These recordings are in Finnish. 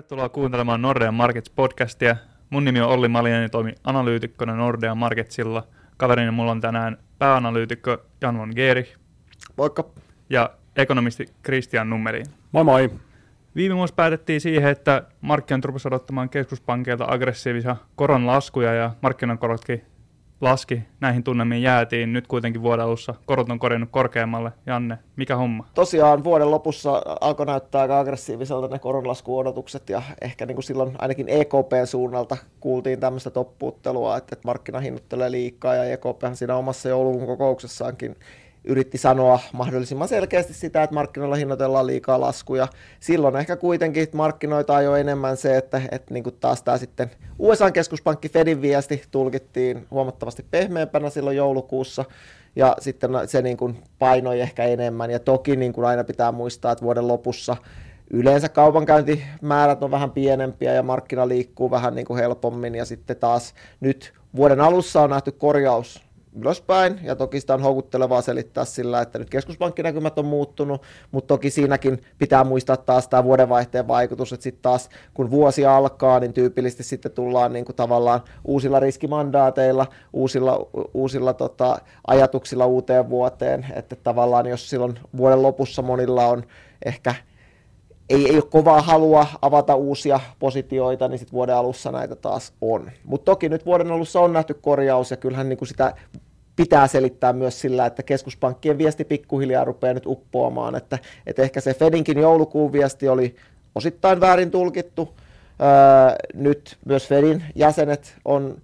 Tervetuloa kuuntelemaan Nordean Markets podcastia. Mun nimi on Olli Malinen ja toimin analyytikkona Nordean Marketsilla. Kaverini mulla on tänään pääanalyytikko Jan von Geeri Moikka. ja ekonomisti Christian Nummeri. Moi moi. Viime vuosi päätettiin siihen, että markkinat rupesivat odottamaan keskuspankkeilta aggressiivisia koronlaskuja ja markkinakorotkin laski. Näihin tunnelmiin jäätiin. Nyt kuitenkin vuoden alussa korot on korjannut korkeammalle. Janne, mikä homma? Tosiaan vuoden lopussa alkoi näyttää aika aggressiiviselta ne koronlaskuodotukset ja ehkä niin kuin silloin ainakin EKPn suunnalta kuultiin tämmöistä toppuuttelua, että, että markkina hinnoittelee liikaa ja EKP siinä omassa joulun kokouksessaankin yritti sanoa mahdollisimman selkeästi sitä, että markkinoilla hinnoitellaan liikaa laskuja. Silloin ehkä kuitenkin markkinoita jo enemmän se, että, että niin kuin taas tämä sitten USA-keskuspankki Fedin viesti tulkittiin huomattavasti pehmeämpänä silloin joulukuussa, ja sitten se niin kuin painoi ehkä enemmän. Ja toki niin kuin aina pitää muistaa, että vuoden lopussa yleensä kaupankäyntimäärät on vähän pienempiä ja markkina liikkuu vähän niin kuin helpommin. Ja sitten taas nyt vuoden alussa on nähty korjaus ylöspäin, ja toki sitä on houkuttelevaa selittää sillä, että nyt keskuspankkinäkymät on muuttunut, mutta toki siinäkin pitää muistaa taas tämä vuodenvaihteen vaikutus, että sitten taas kun vuosi alkaa, niin tyypillisesti sitten tullaan niin kuin tavallaan uusilla riskimandaateilla, uusilla, uusilla tota, ajatuksilla uuteen vuoteen, että tavallaan jos silloin vuoden lopussa monilla on ehkä ei, ei ole kovaa halua avata uusia positioita, niin sitten vuoden alussa näitä taas on. Mutta toki nyt vuoden alussa on nähty korjaus, ja kyllähän niin kuin sitä pitää selittää myös sillä, että keskuspankkien viesti pikkuhiljaa rupeaa nyt uppoamaan, että, että ehkä se Fedinkin joulukuun viesti oli osittain väärin tulkittu. Öö, nyt myös Fedin jäsenet on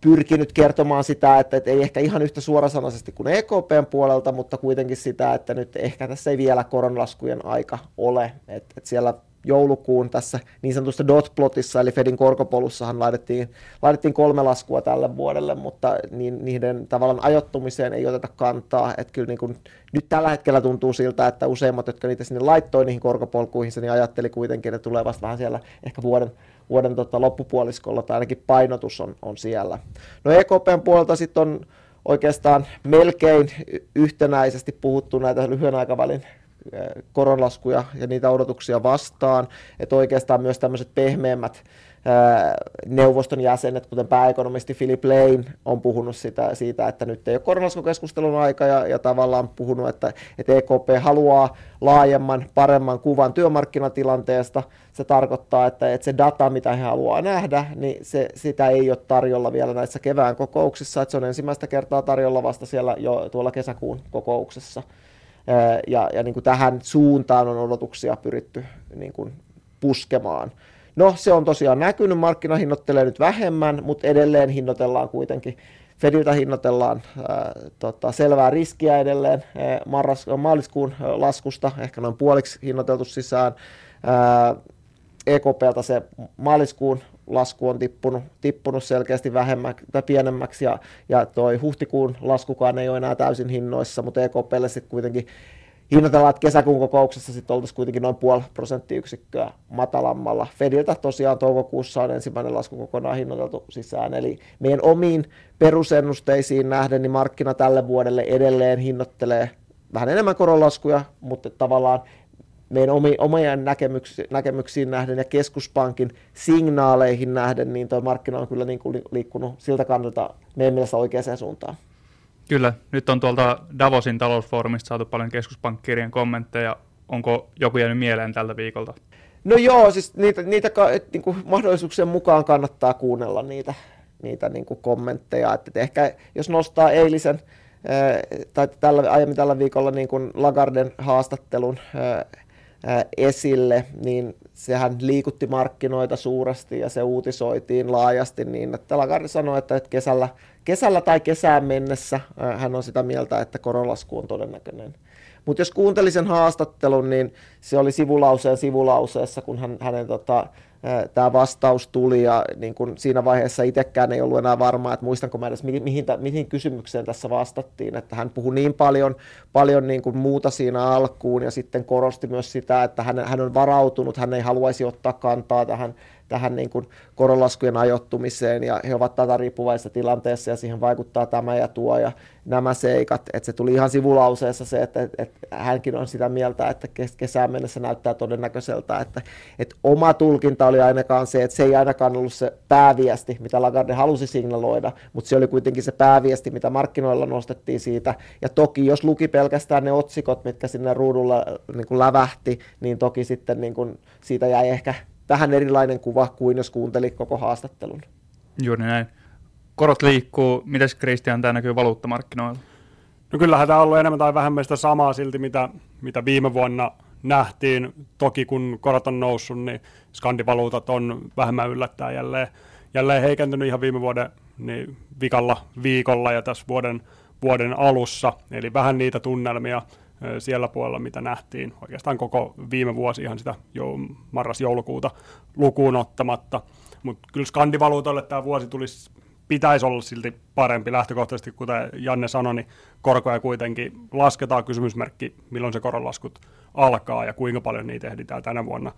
pyrkinyt kertomaan sitä, että, että ei ehkä ihan yhtä suorasanaisesti kuin EKPn puolelta, mutta kuitenkin sitä, että nyt ehkä tässä ei vielä koronlaskujen aika ole. Että, että siellä joulukuun tässä niin sanotusta dotplotissa, eli Fedin korkopolussahan laitettiin, laitettiin kolme laskua tälle vuodelle, mutta niin, niiden tavallaan ajoittumiseen ei oteta kantaa. Että kyllä niin kuin, nyt tällä hetkellä tuntuu siltä, että useimmat, jotka niitä sinne laittoi niihin korkopolkuihin, niin ajatteli kuitenkin, että tulee vasta vähän siellä ehkä vuoden, vuoden tota, loppupuoliskolla, tai ainakin painotus on, on siellä. No EKPn puolelta sitten on oikeastaan melkein yhtenäisesti puhuttu näitä lyhyen aikavälin koronlaskuja ja niitä odotuksia vastaan, että oikeastaan myös tämmöiset pehmeämmät neuvoston jäsenet, kuten pääekonomisti Philip Lane, on puhunut sitä, siitä, että nyt ei ole koronalaskukeskustelun aika ja, ja tavallaan puhunut, että, että EKP haluaa laajemman, paremman kuvan työmarkkinatilanteesta. Se tarkoittaa, että, että se data, mitä he haluaa nähdä, niin se, sitä ei ole tarjolla vielä näissä kevään kokouksissa, että se on ensimmäistä kertaa tarjolla vasta siellä jo tuolla kesäkuun kokouksessa ja, ja niin kuin tähän suuntaan on odotuksia pyritty niin kuin puskemaan. No se on tosiaan näkynyt, markkina hinnoittelee nyt vähemmän, mutta edelleen hinnoitellaan kuitenkin, Fediltä hinnoitellaan ää, tota, selvää riskiä edelleen ää, marras, maaliskuun laskusta, ehkä noin puoliksi hinnoiteltu sisään. Ää, EKPltä se maaliskuun lasku on tippunut, tippunut selkeästi vähemmän tai pienemmäksi ja, ja toi huhtikuun laskukaan ei ole enää täysin hinnoissa, mutta EKPlle sitten kuitenkin hinnoitellaan, että kesäkuun kokouksessa sitten oltaisiin kuitenkin noin puoli prosenttiyksikköä matalammalla. Fediltä tosiaan toukokuussa on ensimmäinen lasku kokonaan hinnoiteltu sisään, eli meidän omiin perusennusteisiin nähden, niin markkina tälle vuodelle edelleen hinnoittelee vähän enemmän koronlaskuja, mutta tavallaan meidän omi, omien näkemyksiin, näkemyksiin nähden ja keskuspankin signaaleihin nähden, niin tuo markkina on kyllä niin kuin liikkunut siltä kannalta meidän mielestä oikeaan suuntaan. Kyllä, nyt on tuolta Davosin talousfoorumista saatu paljon keskuspankkirjan kommentteja. Onko joku jäänyt mieleen tältä viikolta? No joo, siis niitä, niitä et, niin kuin mahdollisuuksien mukaan kannattaa kuunnella niitä, niitä niin kuin kommentteja. että ehkä jos nostaa eilisen tai tällä, aiemmin tällä viikolla niin kuin Lagarden haastattelun esille, niin sehän liikutti markkinoita suuresti ja se uutisoitiin laajasti niin, että Lagarde sanoi, että kesällä, kesällä tai kesään mennessä hän on sitä mieltä, että korolasku on todennäköinen. Mutta jos kuuntelin sen haastattelun, niin se oli sivulauseen sivulauseessa, kun hän, hänen tota, tämä vastaus tuli ja niin kun siinä vaiheessa itsekään ei ollut enää varmaa, että muistanko mä edes mihin, mihin, mihin kysymykseen tässä vastattiin, että hän puhui niin paljon, paljon niin kuin muuta siinä alkuun ja sitten korosti myös sitä, että hän, hän on varautunut, hän ei haluaisi ottaa kantaa tähän, tähän niin kuin koronlaskujen ajoittumiseen ja he ovat tätä riippuvaisessa tilanteessa ja siihen vaikuttaa tämä ja tuo ja nämä seikat. Että se tuli ihan sivulauseessa se, että, että, että hänkin on sitä mieltä, että kesään mennessä näyttää todennäköiseltä, että, että oma tulkinta oli ainakaan se, että se ei ainakaan ollut se pääviesti, mitä Lagarde halusi signaloida, mutta se oli kuitenkin se pääviesti, mitä markkinoilla nostettiin siitä. Ja toki jos luki pelkästään ne otsikot, mitkä sinne ruudulla niin kuin lävähti, niin toki sitten niin kuin siitä jäi ehkä vähän erilainen kuva kuin jos kuunteli koko haastattelun. Juuri näin. Korot liikkuu. Mites Christian tämä näkyy valuuttamarkkinoilla? No kyllähän tämä on ollut enemmän tai vähemmän sitä samaa silti, mitä, mitä viime vuonna nähtiin. Toki kun korot on noussut, niin skandivaluutat on vähemmän yllättää jälleen, jälleen heikentynyt ihan viime vuoden niin vikalla viikolla ja tässä vuoden, vuoden alussa. Eli vähän niitä tunnelmia siellä puolella, mitä nähtiin oikeastaan koko viime vuosi ihan sitä jo, marras-joulukuuta lukuun ottamatta. Mutta kyllä skandivaluutalle tämä vuosi tulisi pitäisi olla silti parempi lähtökohtaisesti, kuten Janne sanoi, niin korkoja kuitenkin lasketaan kysymysmerkki, milloin se koronlaskut alkaa ja kuinka paljon niitä ehditään tänä vuonna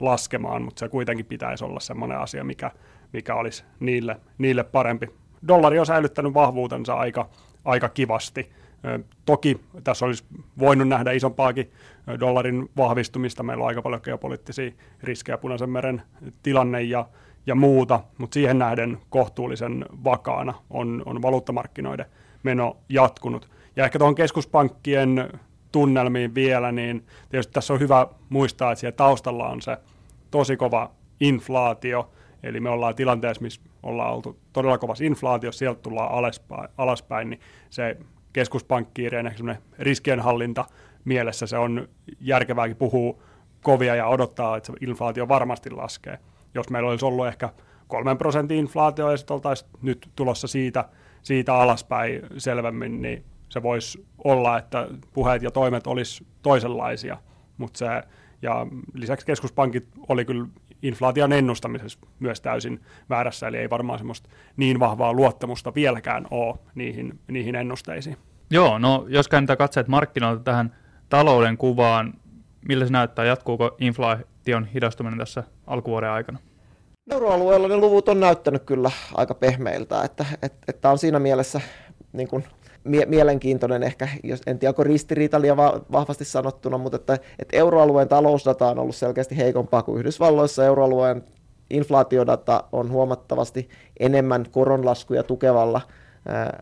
laskemaan, mutta se kuitenkin pitäisi olla semmoinen asia, mikä, mikä olisi niille, niille parempi. Dollari on säilyttänyt vahvuutensa aika, aika kivasti. Toki tässä olisi voinut nähdä isompaakin dollarin vahvistumista. Meillä on aika paljon geopoliittisia riskejä Punaisen meren tilanne ja, ja muuta, mutta siihen nähden kohtuullisen vakaana on, on valuuttamarkkinoiden meno jatkunut. Ja ehkä tuohon keskuspankkien tunnelmiin vielä, niin tietysti tässä on hyvä muistaa, että siellä taustalla on se tosi kova inflaatio, eli me ollaan tilanteessa, missä ollaan oltu todella kovassa inflaatiossa, sieltä tullaan alaspäin, alaspäin niin se keskuspankkiirien riskienhallinta mielessä se on järkevääkin puhua kovia ja odottaa, että se inflaatio varmasti laskee. Jos meillä olisi ollut ehkä kolmen prosentin inflaatio ja sitten oltaisiin nyt tulossa siitä, siitä alaspäin selvemmin, niin se voisi olla, että puheet ja toimet olisi toisenlaisia. Mutta se, ja lisäksi keskuspankit oli kyllä inflaation ennustamisessa myös täysin väärässä, eli ei varmaan semmoista niin vahvaa luottamusta vieläkään ole niihin, niihin ennusteisiin. Joo, no jos käännetään katseet markkinoilta tähän talouden kuvaan, millä se näyttää, jatkuuko inflaation hidastuminen tässä alkuvuoden aikana? Euroalueella ne luvut on näyttänyt kyllä aika pehmeiltä, että, että, että on siinä mielessä niin kuin mie- mielenkiintoinen ehkä, jos, en tiedä onko ristiriita liian va- vahvasti sanottuna, mutta että, että euroalueen talousdata on ollut selkeästi heikompaa kuin Yhdysvalloissa. Euroalueen inflaatiodata on huomattavasti enemmän koronlaskuja tukevalla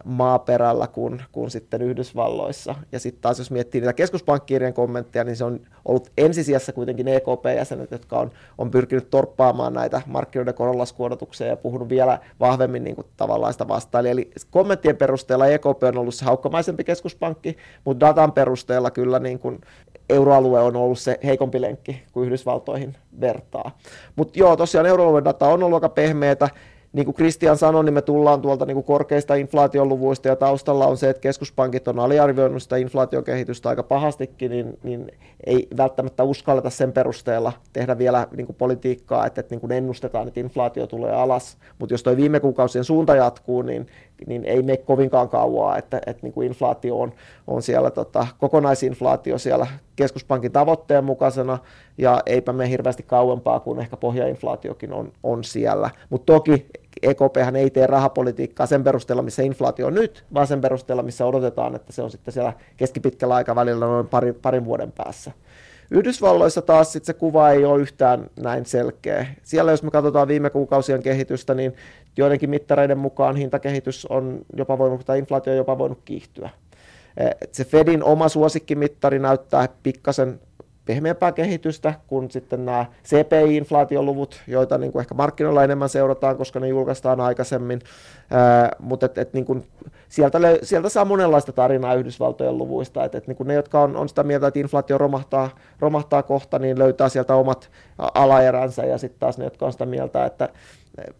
maaperällä kuin, kuin sitten Yhdysvalloissa. Ja sitten taas jos miettii niitä keskuspankkiirien kommentteja, niin se on ollut ensisijassa kuitenkin EKP-jäsenet, jotka on, on pyrkinyt torppaamaan näitä markkinoiden koronlaskuodotuksia ja puhunut vielä vahvemmin niin kuin tavallaan sitä vastaan. Eli kommenttien perusteella EKP on ollut se haukkamaisempi keskuspankki, mutta datan perusteella kyllä niin kuin euroalue on ollut se heikompi lenkki kuin Yhdysvaltoihin vertaa. Mutta joo, tosiaan euroalueen data on ollut aika pehmeätä, niin kuin Christian sanoi, niin me tullaan tuolta niin kuin korkeista inflaatioluvuista ja taustalla on se, että keskuspankit on aliarvioinut sitä inflaatiokehitystä aika pahastikin, niin, niin ei välttämättä uskalleta sen perusteella tehdä vielä niin kuin politiikkaa, että, että niin kuin ennustetaan, että inflaatio tulee alas. Mutta jos tuo viime kuukausien suunta jatkuu, niin, niin ei mene kovinkaan kauaa, että, että niin kuin inflaatio on, on siellä, tota, kokonaisinflaatio siellä keskuspankin tavoitteen mukaisena, ja eipä me hirveästi kauempaa kuin ehkä pohjainflaatiokin on, on siellä. Mutta toki EKP ei tee rahapolitiikkaa sen perusteella, missä inflaatio on nyt, vaan sen perusteella, missä odotetaan, että se on sitten siellä keskipitkällä aikavälillä noin pari, parin vuoden päässä. Yhdysvalloissa taas sit se kuva ei ole yhtään näin selkeä. Siellä jos me katsotaan viime kuukausien kehitystä, niin joidenkin mittareiden mukaan hintakehitys on jopa voinut, tai inflaatio on jopa voinut kiihtyä. Et se Fedin oma suosikkimittari näyttää pikkasen pehmeämpää kehitystä kuin sitten nämä CPI-inflaatioluvut, joita niin kuin ehkä markkinoilla enemmän seurataan, koska ne julkaistaan aikaisemmin, ää, mutta et, et, niin kuin sieltä, sieltä saa monenlaista tarinaa Yhdysvaltojen luvuista, että et, niin kuin ne, jotka on, on sitä mieltä, että inflaatio romahtaa, romahtaa kohta, niin löytää sieltä omat alaeränsä, ja sitten taas ne, jotka on sitä mieltä, että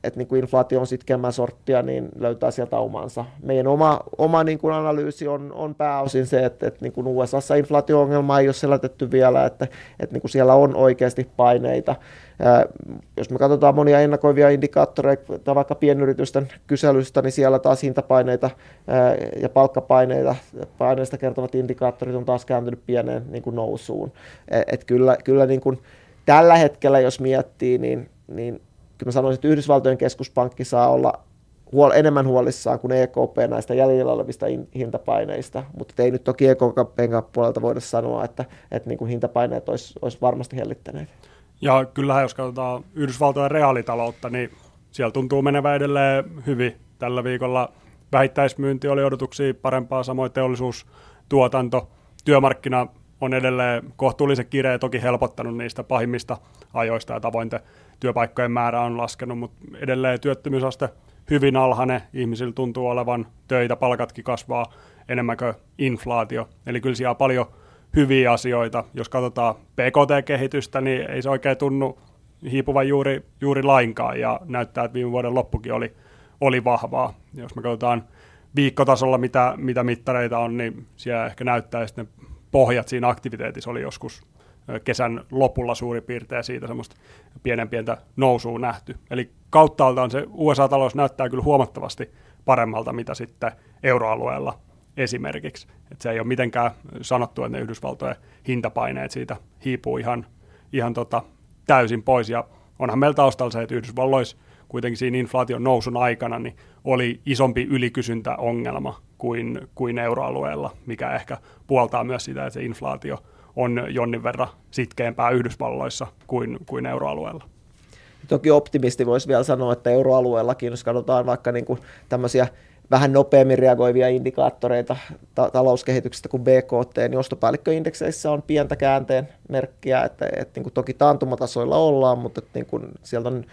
että niin kuin inflaatio on sitkemmän sorttia, niin löytää sieltä omansa. Meidän oma, oma niin kuin analyysi on, on pääosin se, että, että niin kuin USAssa inflaatio-ongelma ei ole selätetty vielä, että, että niin kuin siellä on oikeasti paineita. Jos me katsotaan monia ennakoivia indikaattoreita, vaikka pienyritysten kyselystä, niin siellä taas hintapaineita ja palkkapaineita paineista kertovat indikaattorit on taas kääntynyt pieneen niin kuin nousuun. Et, et kyllä kyllä niin kuin tällä hetkellä, jos miettii, niin, niin kyllä mä sanoisin, että Yhdysvaltojen keskuspankki saa olla huol- enemmän huolissaan kuin EKP näistä jäljellä olevista in- hintapaineista, mutta ei nyt toki EKPn puolelta voida sanoa, että, että niin kuin hintapaineet olisi, olisi varmasti hellittäneet. Ja kyllähän jos katsotaan Yhdysvaltojen reaalitaloutta, niin siellä tuntuu menevä edelleen hyvin. Tällä viikolla vähittäismyynti oli odotuksia parempaa, samoin teollisuustuotanto, työmarkkina on edelleen kohtuullisen kireä, toki helpottanut niistä pahimmista ajoista ja tavointe työpaikkojen määrä on laskenut, mutta edelleen työttömyysaste hyvin alhainen, ihmisillä tuntuu olevan töitä, palkatkin kasvaa enemmän kuin inflaatio. Eli kyllä siellä on paljon hyviä asioita. Jos katsotaan PKT-kehitystä, niin ei se oikein tunnu hiipuvan juuri, juuri lainkaan, ja näyttää, että viime vuoden loppukin oli, oli vahvaa. Jos me katsotaan viikkotasolla, mitä, mitä mittareita on, niin siellä ehkä näyttää, ne pohjat siinä aktiviteetissa oli joskus kesän lopulla suurin piirtein siitä semmoista pienen pientä nousua nähty. Eli kauttaaltaan se USA-talous näyttää kyllä huomattavasti paremmalta, mitä sitten euroalueella esimerkiksi. Et se ei ole mitenkään sanottu, että ne Yhdysvaltojen hintapaineet siitä hiipuu ihan, ihan tota, täysin pois. Ja onhan meillä taustalla se, että Yhdysvalloissa kuitenkin siinä inflaation nousun aikana niin oli isompi ylikysyntäongelma kuin, kuin euroalueella, mikä ehkä puoltaa myös sitä, että se inflaatio on jonnin verran sitkeämpää Yhdysvalloissa kuin, kuin euroalueella. Toki optimisti voisi vielä sanoa, että euroalueellakin, jos katsotaan vaikka niin kuin tämmöisiä vähän nopeammin reagoivia indikaattoreita ta- talouskehityksestä kuin BKT, niin ostopäällikköindekseissä on pientä käänteen merkkiä, että, että niin kuin toki taantumatasoilla ollaan, mutta että niin kuin sieltä on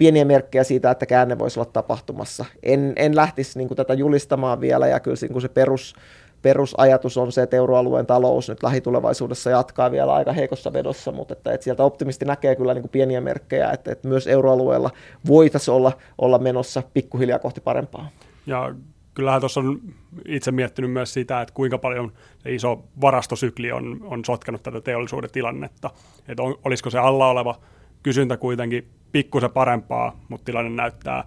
pieniä merkkejä siitä, että käänne voisi olla tapahtumassa. En, en lähtisi niin kuin tätä julistamaan vielä, ja kyllä niin kuin se perus, perusajatus on se, että euroalueen talous nyt lähitulevaisuudessa jatkaa vielä aika heikossa vedossa, mutta että, että sieltä optimisti näkee kyllä niin kuin pieniä merkkejä, että, että myös euroalueella voitaisiin olla, olla menossa pikkuhiljaa kohti parempaa. Ja kyllähän tuossa on itse miettinyt myös sitä, että kuinka paljon se iso varastosykli on, on sotkenut tätä teollisuuden tilannetta. Että on, olisiko se alla oleva kysyntä kuitenkin pikkusen parempaa, mutta tilanne näyttää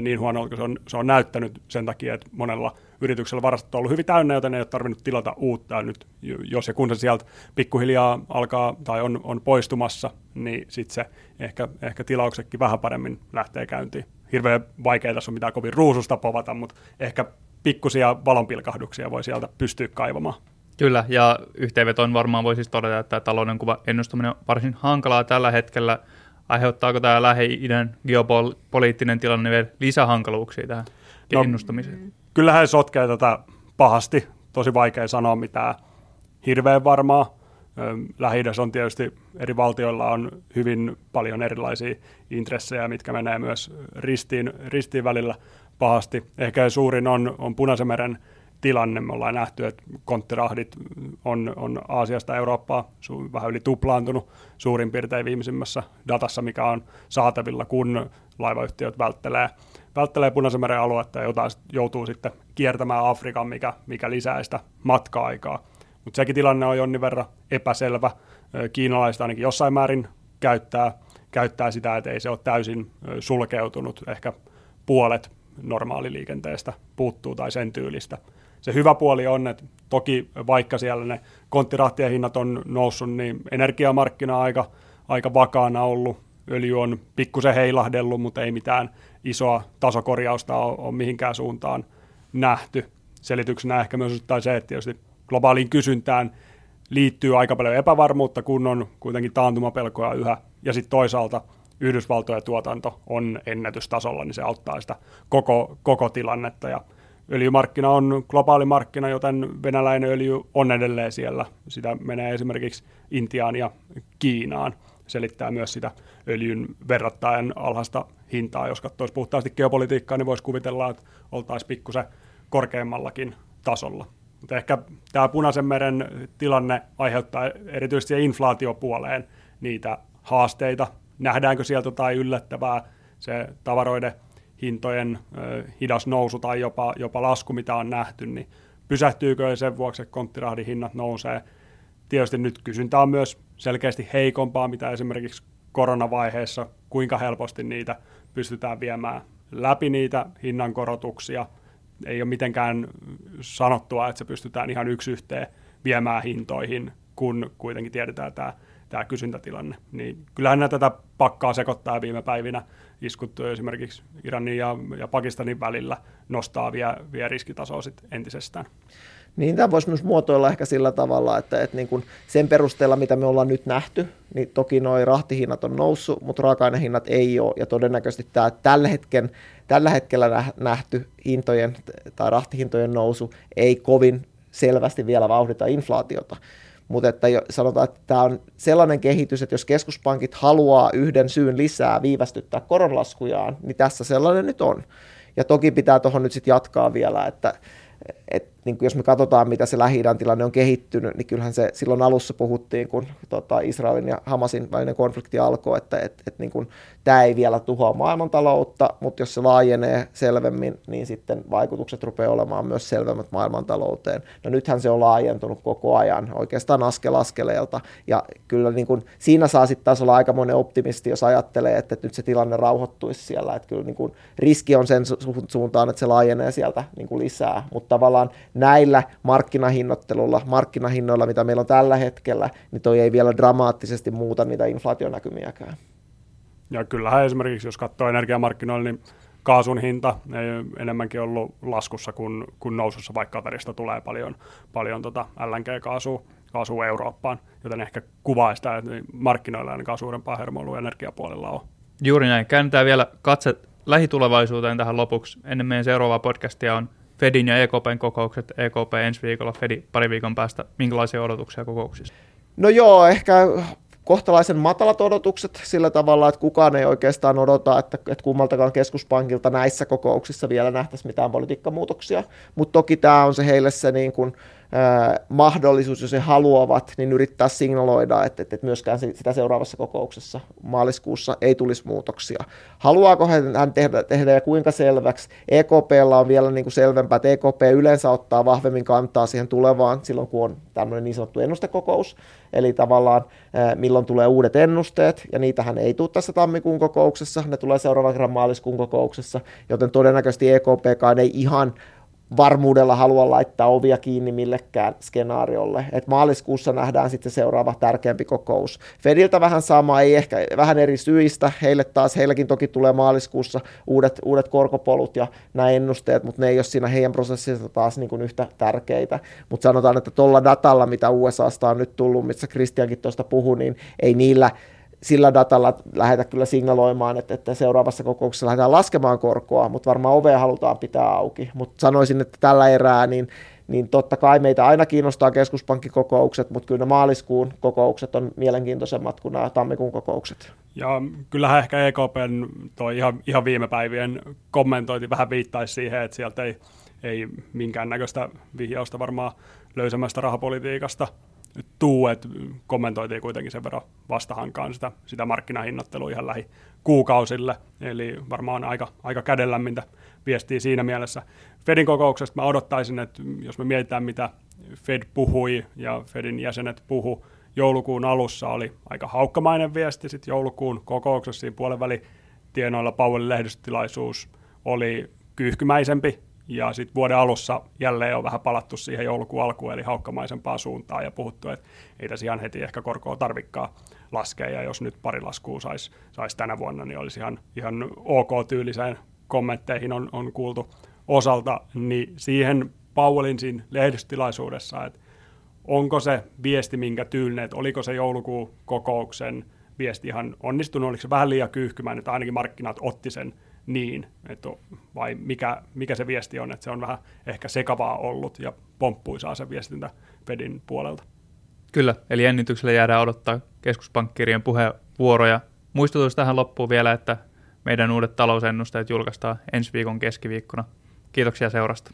niin huonolta kuin se on, se on näyttänyt sen takia, että monella yrityksellä varastot on ollut hyvin täynnä, joten ei ole tarvinnut tilata uutta. nyt jos ja kun se sieltä pikkuhiljaa alkaa tai on, on poistumassa, niin sitten se ehkä, ehkä tilauksetkin vähän paremmin lähtee käyntiin. Hirveän vaikea tässä on mitään kovin ruususta povata, mutta ehkä pikkusia valonpilkahduksia voi sieltä pystyä kaivamaan. Kyllä, ja yhteenvetoon varmaan voi siis todeta, että talouden kuva ennustaminen on varsin hankalaa tällä hetkellä. Aiheuttaako tämä Lähi-idän geopoliittinen tilanne vielä lisähankaluuksia tähän no, ennustamiseen? Kyllähän sotkee tätä pahasti. Tosi vaikea sanoa mitään hirveän varmaa. lähi on tietysti eri valtioilla on hyvin paljon erilaisia intressejä, mitkä menee myös ristiin, ristiin välillä pahasti. Ehkä suurin on, on Punaisen meren tilanne. Me ollaan nähty, että konttirahdit on, on Aasiasta Eurooppaa vähän yli tuplaantunut suurin piirtein viimeisimmässä datassa, mikä on saatavilla, kun laivayhtiöt välttelee, välttelee Punaisen meren aluetta ja joutuu sitten kiertämään Afrikan, mikä, mikä lisää sitä matka-aikaa. Mutta sekin tilanne on jonnin verran epäselvä. Kiinalaiset ainakin jossain määrin käyttää, käyttää sitä, että ei se ole täysin sulkeutunut. Ehkä puolet normaaliliikenteestä puuttuu tai sen tyylistä se hyvä puoli on, että toki vaikka siellä ne konttirahtien hinnat on noussut, niin energiamarkkina aika, aika vakaana ollut. Öljy on pikkusen heilahdellut, mutta ei mitään isoa tasokorjausta ole, mihinkään suuntaan nähty. Selityksenä ehkä myös tai se, että tietysti globaaliin kysyntään liittyy aika paljon epävarmuutta, kun on kuitenkin taantumapelkoja yhä. Ja sitten toisaalta Yhdysvaltojen tuotanto on ennätystasolla, niin se auttaa sitä koko, koko tilannetta. Ja öljymarkkina on globaali markkina, joten venäläinen öljy on edelleen siellä. Sitä menee esimerkiksi Intiaan ja Kiinaan. Selittää myös sitä öljyn verrattain alhaista hintaa. Jos katsoisi puhtaasti geopolitiikkaa, niin voisi kuvitella, että oltaisiin pikkusen korkeammallakin tasolla. Mutta ehkä tämä punaisen meren tilanne aiheuttaa erityisesti inflaatiopuoleen niitä haasteita. Nähdäänkö sieltä jotain yllättävää? Se tavaroiden hintojen hidas nousu tai jopa, jopa lasku, mitä on nähty, niin pysähtyykö sen vuoksi, että konttirahdin hinnat nousee. Tietysti nyt kysyntä on myös selkeästi heikompaa, mitä esimerkiksi koronavaiheessa, kuinka helposti niitä pystytään viemään läpi niitä hinnankorotuksia. Ei ole mitenkään sanottua, että se pystytään ihan yksi yhteen viemään hintoihin, kun kuitenkin tiedetään tämä, tämä kysyntätilanne. Niin kyllähän tätä pakkaa sekoittaa viime päivinä iskut esimerkiksi Iranin ja, ja Pakistanin välillä nostaa vielä, vie riskitasoa sit entisestään. Niin tämä voisi myös muotoilla ehkä sillä tavalla, että, että niin kuin sen perusteella, mitä me ollaan nyt nähty, niin toki nuo rahtihinnat on noussut, mutta raaka-ainehinnat ei ole, ja todennäköisesti tämä tällä, hetken, tällä hetkellä nähty hintojen tai rahtihintojen nousu ei kovin selvästi vielä vauhdita inflaatiota. Mutta että sanotaan, että tämä on sellainen kehitys, että jos keskuspankit haluaa yhden syyn lisää viivästyttää koronlaskujaan, niin tässä sellainen nyt on. Ja toki pitää tuohon nyt sitten jatkaa vielä, että, että niin jos me katsotaan, mitä se lähi tilanne on kehittynyt, niin kyllähän se silloin alussa puhuttiin, kun tota, Israelin ja Hamasin välinen konflikti alkoi, että et, et, niin kuin, tämä ei vielä tuhoa maailmantaloutta, mutta jos se laajenee selvemmin, niin sitten vaikutukset rupeaa olemaan myös selvemmät maailmantalouteen. No nythän se on laajentunut koko ajan, oikeastaan askel askeleelta, ja kyllä niin kuin, siinä saa sitten taas olla aikamoinen optimisti, jos ajattelee, että, että nyt se tilanne rauhoittuisi siellä, että kyllä niin kuin, riski on sen su- suuntaan, että se laajenee sieltä niin kuin lisää, mutta tavallaan näillä markkinahinnoittelulla, markkinahinnoilla, mitä meillä on tällä hetkellä, niin toi ei vielä dramaattisesti muuta niitä inflaationäkymiäkään. Ja kyllähän esimerkiksi, jos katsoo energiamarkkinoilla, niin kaasun hinta ei enemmänkin ollut laskussa kuin, kuin nousussa, vaikka Katarista tulee paljon, paljon tota LNG-kaasua kaasua Eurooppaan, joten ehkä kuvaa sitä, että markkinoilla ainakaan suurempaa hermoilua energiapuolella on. Juuri näin. Käännetään vielä katse lähitulevaisuuteen tähän lopuksi. Ennen meidän seuraavaa podcastia on Fedin ja EKPn kokoukset, EKP ensi viikolla, Fedi pari viikon päästä. Minkälaisia odotuksia kokouksista? No joo, ehkä kohtalaisen matalat odotukset sillä tavalla, että kukaan ei oikeastaan odota, että, että kummaltakaan keskuspankilta näissä kokouksissa vielä nähtäisi mitään politiikkamuutoksia. Mutta toki tämä on se heille se niin kuin, mahdollisuus, jos he haluavat, niin yrittää signaloida, että, että, että myöskään sitä seuraavassa kokouksessa maaliskuussa ei tulisi muutoksia. Haluaako hän tehdä, tehdä ja kuinka selväksi? EKPlla on vielä niin kuin selvempää, että EKP yleensä ottaa vahvemmin kantaa siihen tulevaan silloin, kun on tämmöinen niin sanottu ennustekokous, eli tavallaan milloin tulee uudet ennusteet, ja niitähän ei tule tässä tammikuun kokouksessa, ne tulee seuraavan kerran maaliskuun kokouksessa, joten todennäköisesti EKPkaan ei ihan varmuudella halua laittaa ovia kiinni millekään skenaariolle. Et maaliskuussa nähdään sitten se seuraava tärkeämpi kokous. Fediltä vähän sama, ei ehkä vähän eri syistä. Heille taas, heilläkin toki tulee maaliskuussa uudet, uudet korkopolut ja nämä ennusteet, mutta ne ei ole siinä heidän prosessissa taas niin kuin yhtä tärkeitä. Mutta sanotaan, että tuolla datalla, mitä USAsta on nyt tullut, missä Kristiankin tuosta puhui, niin ei niillä sillä datalla lähdetä kyllä signaloimaan, että, että seuraavassa kokouksessa lähdetään laskemaan korkoa, mutta varmaan ovea halutaan pitää auki. Mutta sanoisin, että tällä erää niin, niin totta kai meitä aina kiinnostaa keskuspankkikokoukset, mutta kyllä ne maaliskuun kokoukset on mielenkiintoisemmat kuin nämä tammikuun kokoukset. Ja kyllähän ehkä EKPn toi ihan, ihan viime päivien kommentointi vähän viittaisi siihen, että sieltä ei, ei minkäännäköistä vihjausta varmaan löysämästä rahapolitiikasta – tuu, että kommentoitiin kuitenkin sen verran vastahankaan sitä, sitä markkinahinnottelua ihan lähi kuukausille, eli varmaan aika, aika kädellämmintä viestiä siinä mielessä. Fedin kokouksesta mä odottaisin, että jos me mietitään, mitä Fed puhui ja Fedin jäsenet puhu joulukuun alussa, oli aika haukkamainen viesti, sitten joulukuun kokouksessa siinä puolen väli tienoilla Powellin lehdistötilaisuus oli kyyhkymäisempi, ja sitten vuoden alussa jälleen on vähän palattu siihen joulukuun alkuun, eli haukkamaisempaan suuntaan, ja puhuttu, että ei tässä ihan heti ehkä korkoa tarvikkaa laskea, ja jos nyt pari laskua saisi sais tänä vuonna, niin olisi ihan, ihan ok-tyyliseen kommentteihin on, on kuultu osalta, niin siihen Powellin siinä lehdistötilaisuudessa, että onko se viesti minkä tyylinen, että oliko se joulukuun kokouksen viesti ihan onnistunut, oliko se vähän liian kyyhkymään, että ainakin markkinat otti sen niin, että vai mikä, mikä se viesti on, että se on vähän ehkä sekavaa ollut ja pomppuisaa se viestintä Fedin puolelta. Kyllä, eli jännityksellä jäädään odottaa keskuspankkirien puheenvuoroja. Muistutus tähän loppuun vielä, että meidän uudet talousennusteet julkaistaan ensi viikon keskiviikkona. Kiitoksia seurasta.